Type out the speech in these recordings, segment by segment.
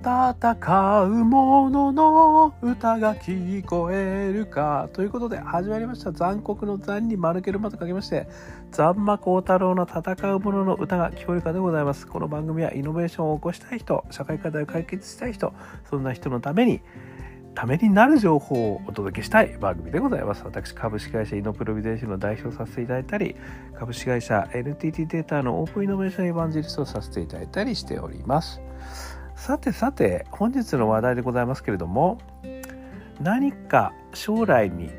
戦う者の歌が聞こえるか。ということで始まりました。残酷の残に丸けるまと書きまして、残魔高太郎の戦う者の歌が聞こえるかでございます。この番組はイノベーションを起こしたい人、社会課題を解決したい人、そんな人のために、ためになる情報をお届けしたい番組でございます。私、株式会社イノプロビデンシンの代表させていただいたり、株式会社 NTT データのオープンイノベーションエヴァンジェリストをさせていただいたりしております。さてさて本日の話題でございますけれども何か将来に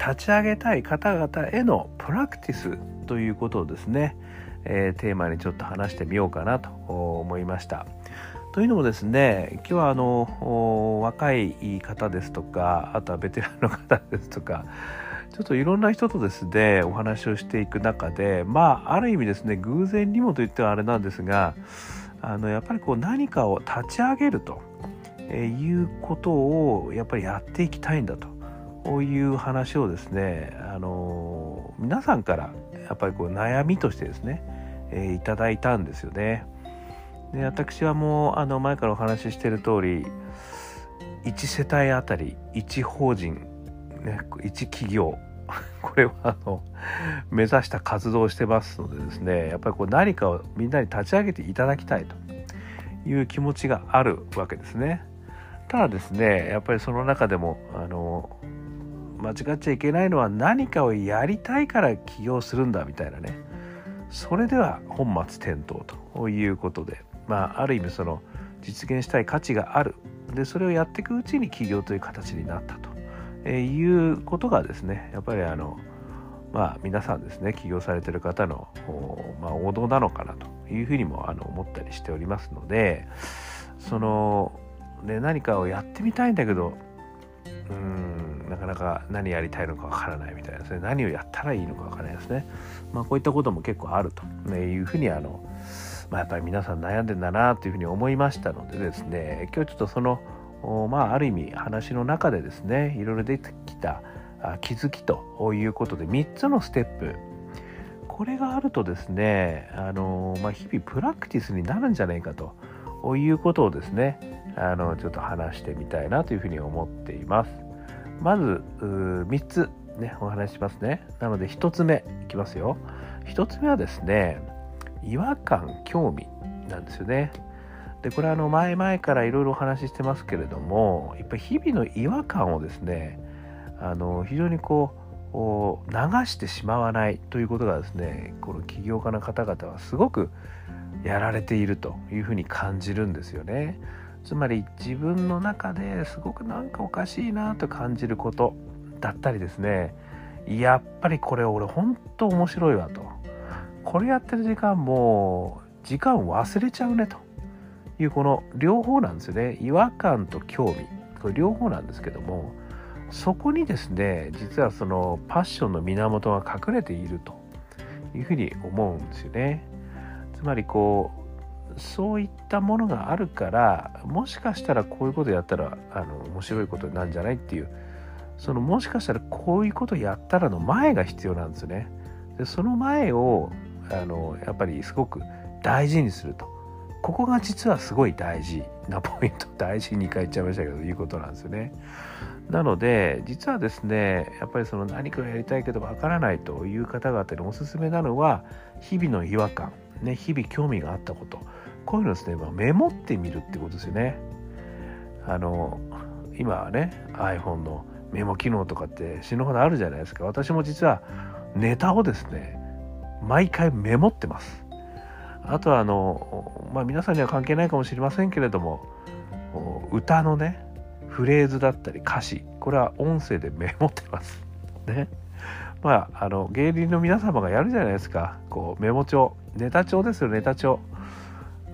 立ち上げたい方々へのプラクティスということをですね、えー、テーマにちょっと話してみようかなと思いました。というのもですね今日はあの若い方ですとかあとはベテランの方ですとかちょっといろんな人とですねお話をしていく中でまあある意味ですね偶然にもといってはあれなんですがあのやっぱりこう何かを立ち上げるということをやっぱりやっていきたいんだという話をですねあの皆さんからやっぱりこう悩みとしてですね、え、いただいたんですよね。で私はもうあの前からお話ししている通り1世帯あたり1法人、ね、1企業 これはあの目指した活動をしてますのでですねやっぱりこう何かをみんなに立ち上げていただきたいという気持ちがあるわけですね。ただですねやっぱりその中でもあの間違っちゃいけないのは何かをやりたいから起業するんだみたいなねそれでは本末転倒ということでまあある意味その実現したい価値があるでそれをやっていくうちに起業という形になったとえー、いうことがですねやっぱりあのまあ皆さんですね起業されてる方の、まあ、王道なのかなというふうにもあの思ったりしておりますのでその、ね、何かをやってみたいんだけどうんなかなか何やりたいのかわからないみたいなですね何をやったらいいのかわからないですね、まあ、こういったことも結構あるというふうにあの、まあ、やっぱり皆さん悩んでんだなというふうに思いましたのでですね今日ちょっとそのまあ、ある意味話の中でですねいろいろ出てきた気づきということで3つのステップ。これがあるとですねあの、まあ、日々プラクティスになるんじゃないかということをですねあのちょっと話してみたいなというふうに思っています。まず3つねお話ししますね。なので1つ目いきますよ。1つ目はですね違和感興味なんですよね。でこれはあの前々からいろいろお話ししてますけれどもやっぱり日々の違和感をですねあの非常にこう流してしまわないということがですねこの起業家の方々はすごくやられているというふうに感じるんですよね。つまり自分の中ですごくなんかおかしいなと感じることだったりですねやっぱりこれ俺本当面白いわとこれやってる時間も時間忘れちゃうねというこの両方なんですよね。違和感と興味。これ両方なんですけどもそこにですね実はそのパッションの源が隠れているというふうに思うんですよね。つまりこうそういったものがあるからもしかしたらこういうことやったらあの面白いことなんじゃない？っていうそのもしかしたらこういうことやったらの前が必要なんですよね。でその前をあのやっぱりすごく大事にすると。ここが実はすごい大事なポイント大事に2回言っちゃいましたけどいうことなんですよね。なので実はですねやっぱりその何かをやりたいけどわからないという方々におすすめなのは日々の違和感、ね、日々興味があったことこういうのですね、まあ、メモってみるってことですよね。あの今はね iPhone のメモ機能とかって死ぬほどあるじゃないですか私も実はネタをですね毎回メモってますあとはあの、まあ、皆さんには関係ないかもしれませんけれども歌のねフレーズだったり歌詞これは音声でメモってます。ね。まああの芸人の皆様がやるじゃないですかこうメモ帳ネタ帳ですよネタ帳。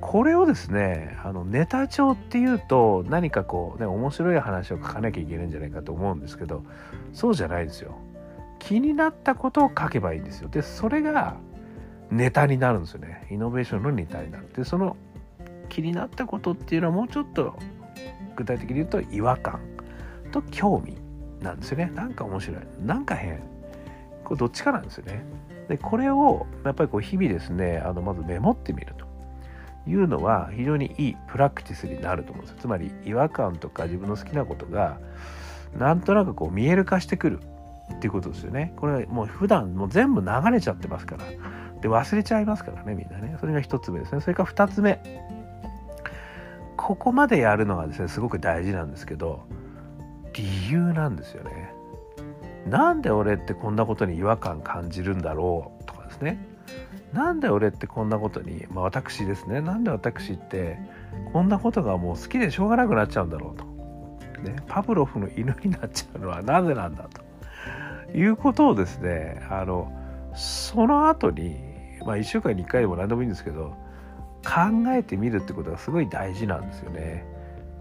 これをですねあのネタ帳っていうと何かこうね面白い話を書かなきゃいけないんじゃないかと思うんですけどそうじゃないですよ。気になったことを書けばいいんですよ。でそれがネタになるんですよね。イノベーションのネタになるでその気になったことっていうのはもうちょっと具体的に言うと違和感と興味なんですよね。なんか面白い。なんか変。これどっちかなんですよね。でこれをやっぱりこう日々ですねあのまずメモってみると。いうのは非常にいいプラクティスになると思うんですつまり違和感とか自分の好きなことがなんとなくこう見える化してくるっていうことですよね。これもう普段もう全部流れちゃってますから。で忘れちゃいますからねみんなね。それが1つ目ですね。それから2つ目。ここまでやるのがですねすごく大事なんですけど理由なんですよね。なんで俺ってこんなことに違和感感じるんだろうとかですね。なんで俺ってこんなことに、まあ、私ですね。なんで私ってこんなことがもう好きでしょうがなくなっちゃうんだろうと、ね、パブロフの犬になっちゃうのは なぜなんだと。いうことをですねあのその後に、まあ、1週間に1回でも何でもいいんですけど考えてみるってことがすごい大事なんですよね。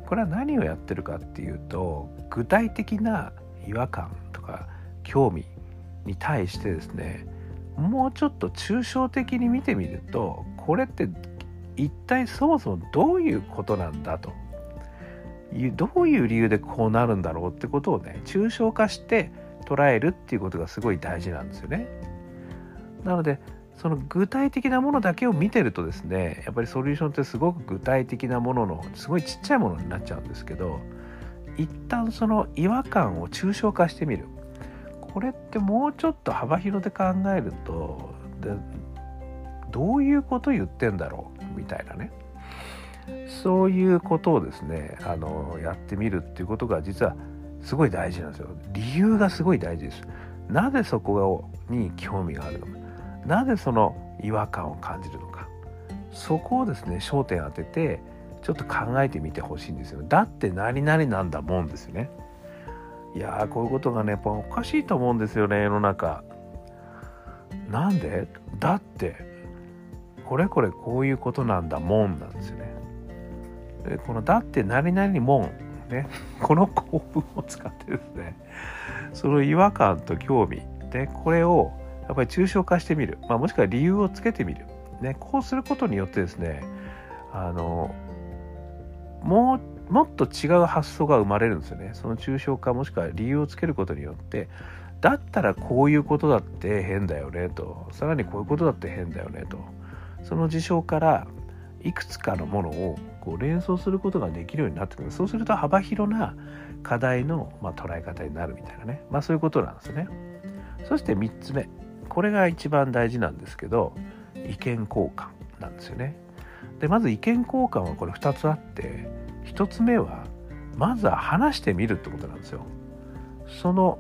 これは何をやってるかっていうと具体的な違和感とか興味に対してですねもうちょっと抽象的に見てみるとこれって一体そもそもどういうことなんだとどういう理由でこうなるんだろうってことをね抽象化して捉えるっていうことがすごい大事なんですよね。なのでその具体的なものだけを見てるとですねやっぱりソリューションってすごく具体的なもののすごいちっちゃいものになっちゃうんですけど一旦その違和感を抽象化してみる。これってもうちょっと幅広で考えるとでどういうこと言ってんだろう？みたいなね。そういうことをですねあのやってみるっていうことが実はすごい大事なんですよ。理由がすごい大事です。なぜそこに興味があるのか。なぜその違和感を感じるのか。そこをですね焦点当ててちょっと考えてみてほしいんですよだって何々なんだもんですよね。いやーこういうことがねやっぱおかしいと思うんですよね世の中。なんで？だってこれこれこういうことなんだもんなんですよね。でこの「だって何々もん」ね この構文を使ってですねその違和感と興味でこれをやっぱり抽象化してみる、まあ、もしくは理由をつけてみる、ね、こうすることによってですねあのもうもっと違う発想が生まれるんですよね。その抽象化もしくは理由をつけることによって。だったらこういうことだって変だよねと。さらにこういうことだって変だよねと。その事象からいくつかのものをこう連想することができるようになってくる。そうすると幅広な課題の、ま、捉え方になるみたいなね。まあそういうことなんですね。そして3つ目。これが一番大事なんですけど意見交換なんですよねでまず意見交換はこれ2つあって1つ目はまずは話してみるってことなんですよ。その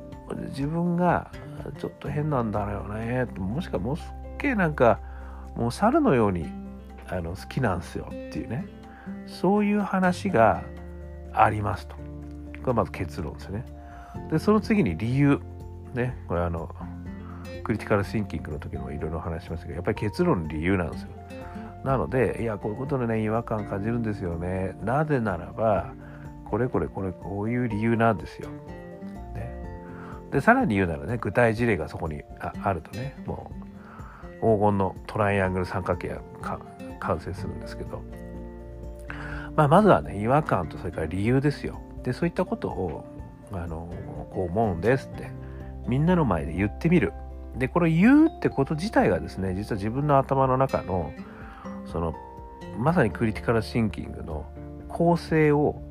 自分がちょっと変なんだよねもしくはもうすっげえなんかもう猿のようにあの好きなんすよっていうねそういう話がありますと。これまず結論ですね。でその次に理由ねこれあのクリティカルシンキングの時もいろいろ話しましたけどやっぱり結論の理由なんですよ。なのでいやこういうことでね違和感感じるんですよねなぜならばこれこれこれこういう理由なんですよ。ね、でさらに言うならね具体事例がそこにあるとねもう黄金のトライアングル三角形が完成するんですけど、まあ、まずはね違和感とそれから理由ですよ。でそういったことをあのこう思うんですってみんなの前で言ってみる。でこれ言うってこと自体がですね実は自分の頭の中のそのまさにクリティカルシンキングの構成を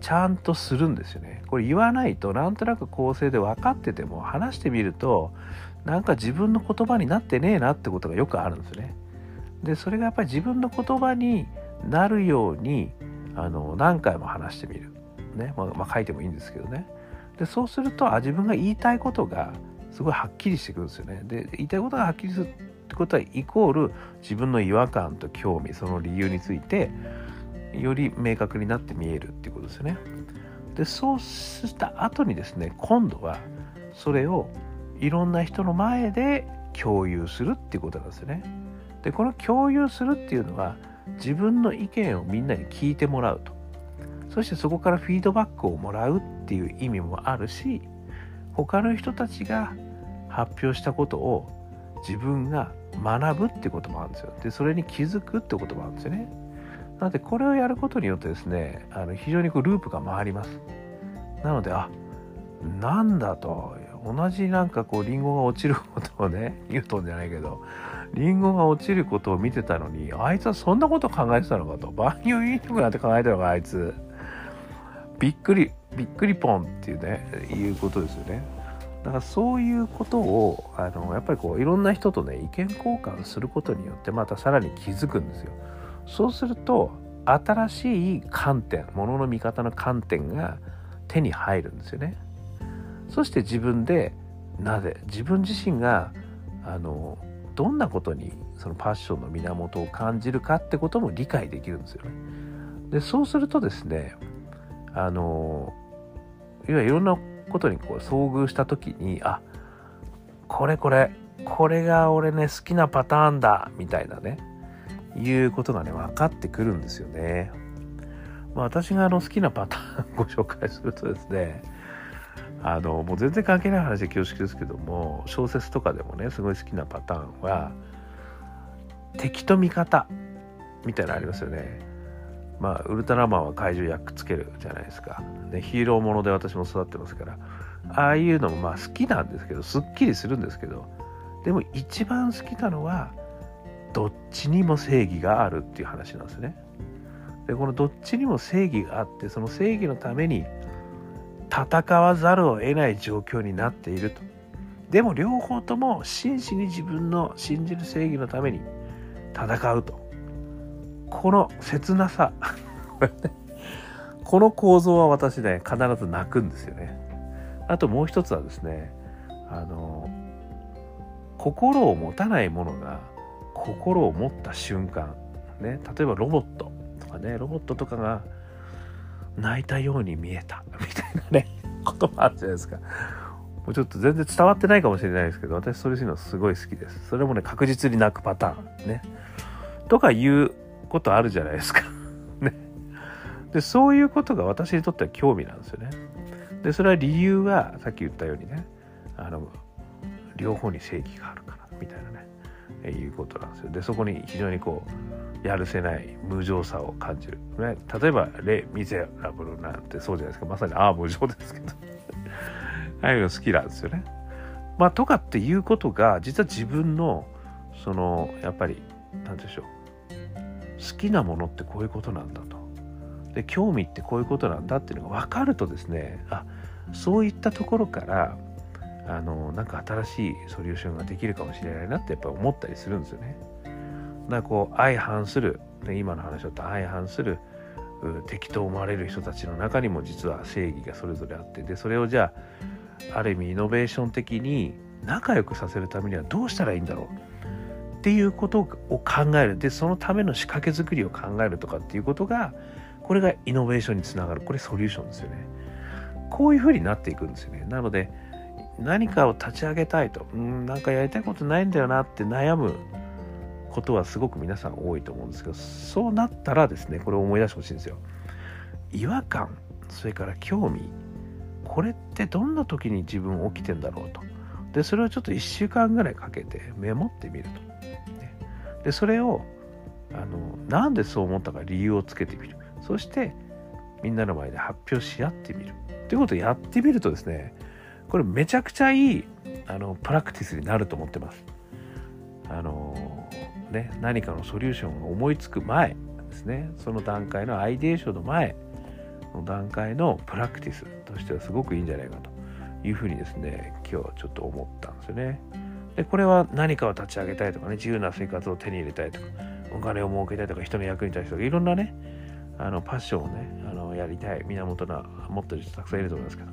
ちゃんとするんですよね。これ言わないとなんとなく構成で分かってても話してみるとなんか自分の言葉になってねえなってことがよくあるんですね。でそれがやっぱり自分の言葉になるようにあの何回も話してみる。ねまあ、まあ、書いてもいいんですけどね。でそうするとあ自分が言いたいことがすごいはっきりしてくるんですよね。で言いたいことがはっきりするってことはイコール自分の違和感と興味その理由についてより明確になって見えるっていうことですよね。でそうした後にですね今度はそれをいろんな人の前で共有するっていうことなんですよね。でこの共有するっていうのは自分の意見をみんなに聞いてもらうとそしてそこからフィードバックをもらうっていう意味もあるし他の人たちが発表したことを自分が学ぶってこともあるんですよ。で、それに気づくってこともあるんですよね。なので、これをやることによってですね、あの非常にこうループが回ります。なので、あ、なんだと、同じなんかこう、リンゴが落ちることをね、言うとんじゃないけど、リンゴが落ちることを見てたのにあいつはそんなこと考えてたのかと万有引力なんて考えてたのかあいつびっくりびっくりポンっていうねいうことですよね。だからそういうことをあのやっぱりこういろんな人とね意見交換することによってまたさらに気づくんですよ。そうすると新しい観点ものの見方の観点が手に入るんですよね。そして自分でなぜ自分自身があのどんなことにそのパッションの源を感じるかってことも理解できるんですよね。でそうするとですねあのいわゆるいろんなことにこう遭遇した時にあこれこれこれが俺ね好きなパターンだみたいなねいうことがね分かってくるんですよね。まあ、私があの好きなパターン ご紹介するとですねあのもう全然関係ない話で恐縮ですけども小説とかでもねすごい好きなパターンは敵と味方みたいなのありますよね。まあウルトラマンは怪獣やっつけるじゃないですか。でヒーローもので私も育ってますからああいうのもまあ好きなんですけどすっきりするんですけどでも一番好きなのはどっちにも正義があるっていう話なんですね。でこのどっちにも正義があってその正義のために戦わざるを得ない状況になっているとでも両方とも真摯に自分の信じる正義のために戦うとこの切なさ。この構造は私ね必ず泣くんですよね。あともう一つはですねあの心を持たないものが心を持った瞬間。ね例えばロボットとかねロボットとかが泣いたように見えた。みたいなねこともあるじゃないですか。もうちょっと全然伝わってないかもしれないですけど私それするのすごい好きです。それもね確実に泣くパターン。ね。とかいうことあるじゃないですか。ね。でそういうことが私にとっては興味なんですよね。でそれは理由はさっき言ったようにねあの両方に正義があるからみたいなねいうことなんですよ。でそこに非常にこうやるせない無情さを感じる、ね、例えば「レ・ミゼラブル」なんてそうじゃないですか。まさにああ無情ですけど。ああいうの好きなんですよね。まあとかっていうことが実は自分のそのやっぱり何でしょう。好きなものってこういうことなんだとで興味ってこういうことなんだっていうのが分かるとですねあそういったところからあのなんか新しいソリューションができるかもしれないなってやっぱ思ったりするんですよね。だからこう相反する、ね、今の話だと相反する敵と思われる人たちの中にも実は正義がそれぞれあってでそれをじゃあある意味イノベーション的に仲良くさせるためにはどうしたらいいんだろうっていうことを考える。でそのための仕掛け作りを考えるとかっていうことがこれがイノベーションにつながる。これソリューションですよね。こういうふうになっていくんですよね。なので何かを立ち上げたいと。うんなんかやりたいことないんだよなって悩むことはすごく皆さん多いと思うんですけどそうなったらですねこれを思い出してほしいんですよ。違和感それから興味これってどんな時に自分起きてんだろうと。でそれをちょっと1週間ぐらいかけてメモってみると、でそれをあのなんでそう思ったか理由をつけてみる。そしてみんなの前で発表し合ってみる。ということをやってみるとですねこれめちゃくちゃいいあのプラクティスになると思ってます。あのね何かのソリューションが思いつく前ですね。その段階のアイデーションの前の段階のプラクティスとしてはすごくいいんじゃないかというふうにですね今日ちょっと思ったんですよね。でこれは何かを立ち上げたいとかね自由な生活を手に入れたいとかお金を儲けたいとか人の役に立つとかいろんなねあのパッションをねあのやりたい源な持ってる人たくさんいると思いますけど。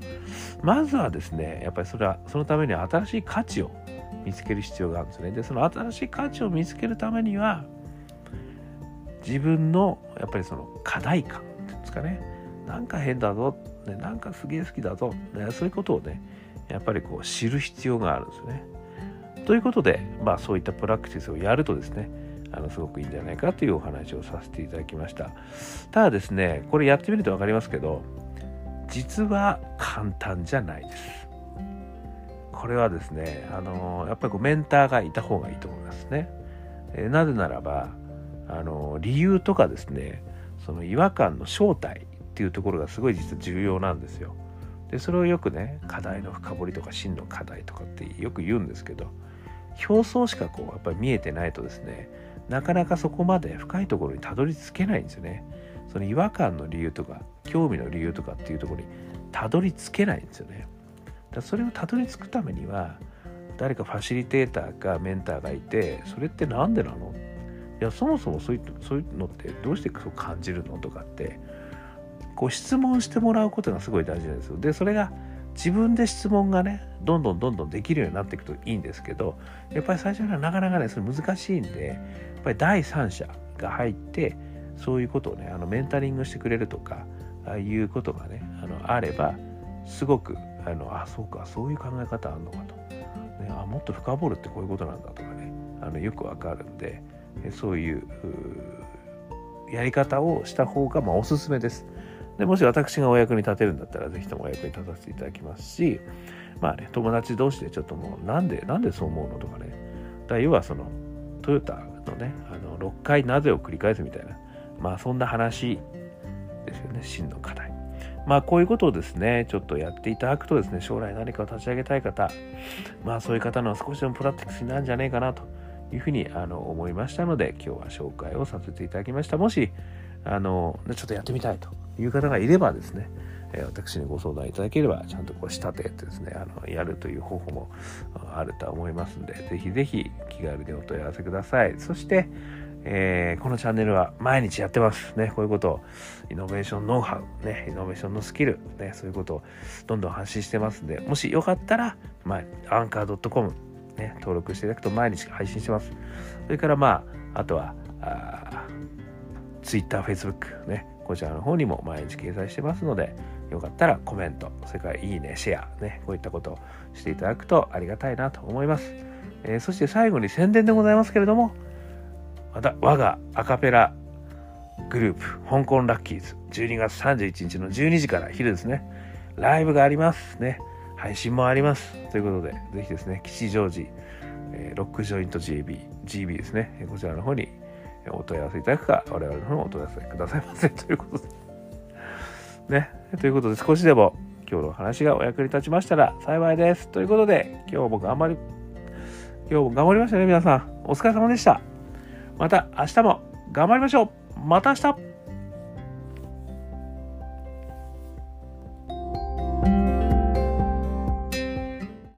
まずはですねやっぱりそれはそのためには新しい価値を見つける必要があるんですね。でその新しい価値を見つけるためには自分のやっぱりその課題感っていうんですかね。なんか変だぞ、ね、なんかすげえ好きだぞ、ね、そういうことをねやっぱりこう知る必要があるんですよね。ということで、まあ、そういったプラクティスをやるとですねあのすごくいいんじゃないかというお話をさせていただきました。ただですねこれやってみると分かりますけど実は簡単じゃないです。これはですねあのやっぱりこうメンターがいた方がいいと思いますね、えなぜならばあの理由とかですねその違和感の正体っていうところがすごい実は重要なんですよ。でそれをよくね課題の深掘りとか真の課題とかってよく言うんですけど表層しかこうやっぱり見えてないとですねなかなかそこまで深いところにたどり着けないんですよね。その違和感の理由とか興味の理由とかっていうところにたどり着けないんですよね。だそれをたどり着くためには誰かファシリテーターかメンターがいてそれって何でなの？いやそもそもそういうのってどうしてそう感じるのとかってこう質問してもらうことがすごい大事なんですよ。でそれが自分で質問がねどんどんどんどんできるようになっていくといいんですけどやっぱり最初にはなかなかねそれ難しいんでやっぱり第三者が入ってそういうことをねあのメンタリングしてくれるとかああいうことがねあのあればすごくあのあそうかそういう考え方あるのかと、ね、あもっと深掘るってこういうことなんだとかねあのよくわかるんでそういうやり方をした方がまあおすすめです。でもし私がお役に立てるんだったら、ぜひともお役に立たせていただきますし、まあね、友達同士でちょっともう、なんで、なんでそう思うのとかね。だ要はその、トヨタのね、あの、6回なぜを繰り返すみたいな、まあそんな話ですよね、真の課題。まあこういうことをですね、ちょっとやっていただくとですね、将来何かを立ち上げたい方、まあそういう方の少しでもプラクティクスになるんじゃないかなというふうにあの思いましたので、今日は紹介をさせていただきました。もし、あの、ちょっとやってみたいという方がいればですね、え私にご相談いただければ、ちゃんとこう仕立ててですね、あのやるという方法もあると思いますので、ぜひぜひ気軽にお問い合わせください。そして、えー、このチャンネルは毎日やってます。ね、こういうことを、イノベーションノウハウ、ね、イノベーションのスキル、ね、そういうことをどんどん発信してますんで、もしよかったら、ま、アンカー .com、ね、登録していただくと毎日配信してます。それからまあ、あとは、あ Twitter、Facebook、ね、こちらの方にも毎日掲載してますので、よかったらコメント、それからいいね、シェア、ね、こういったことをしていただくとありがたいなと思います。えー、そして最後に宣伝でございますけれども、また我がアカペラグループ、香港ラッキーズ、12月31日の12時から昼ですね、ライブがありますね。配信もあります。ということで、ぜひですね、吉祥寺、えー、ロックジョイント JB、GB ですね、こちらの方にお問い合わせいただくか、我々の方もお問い合わせくださいませ ということで。ね。ということで、少しでも今日の話がお役に立ちましたら幸いです。ということで、今日も頑張り、今日も頑張りましたね、皆さん。お疲れ様でした。また明日も頑張りましょう。また明日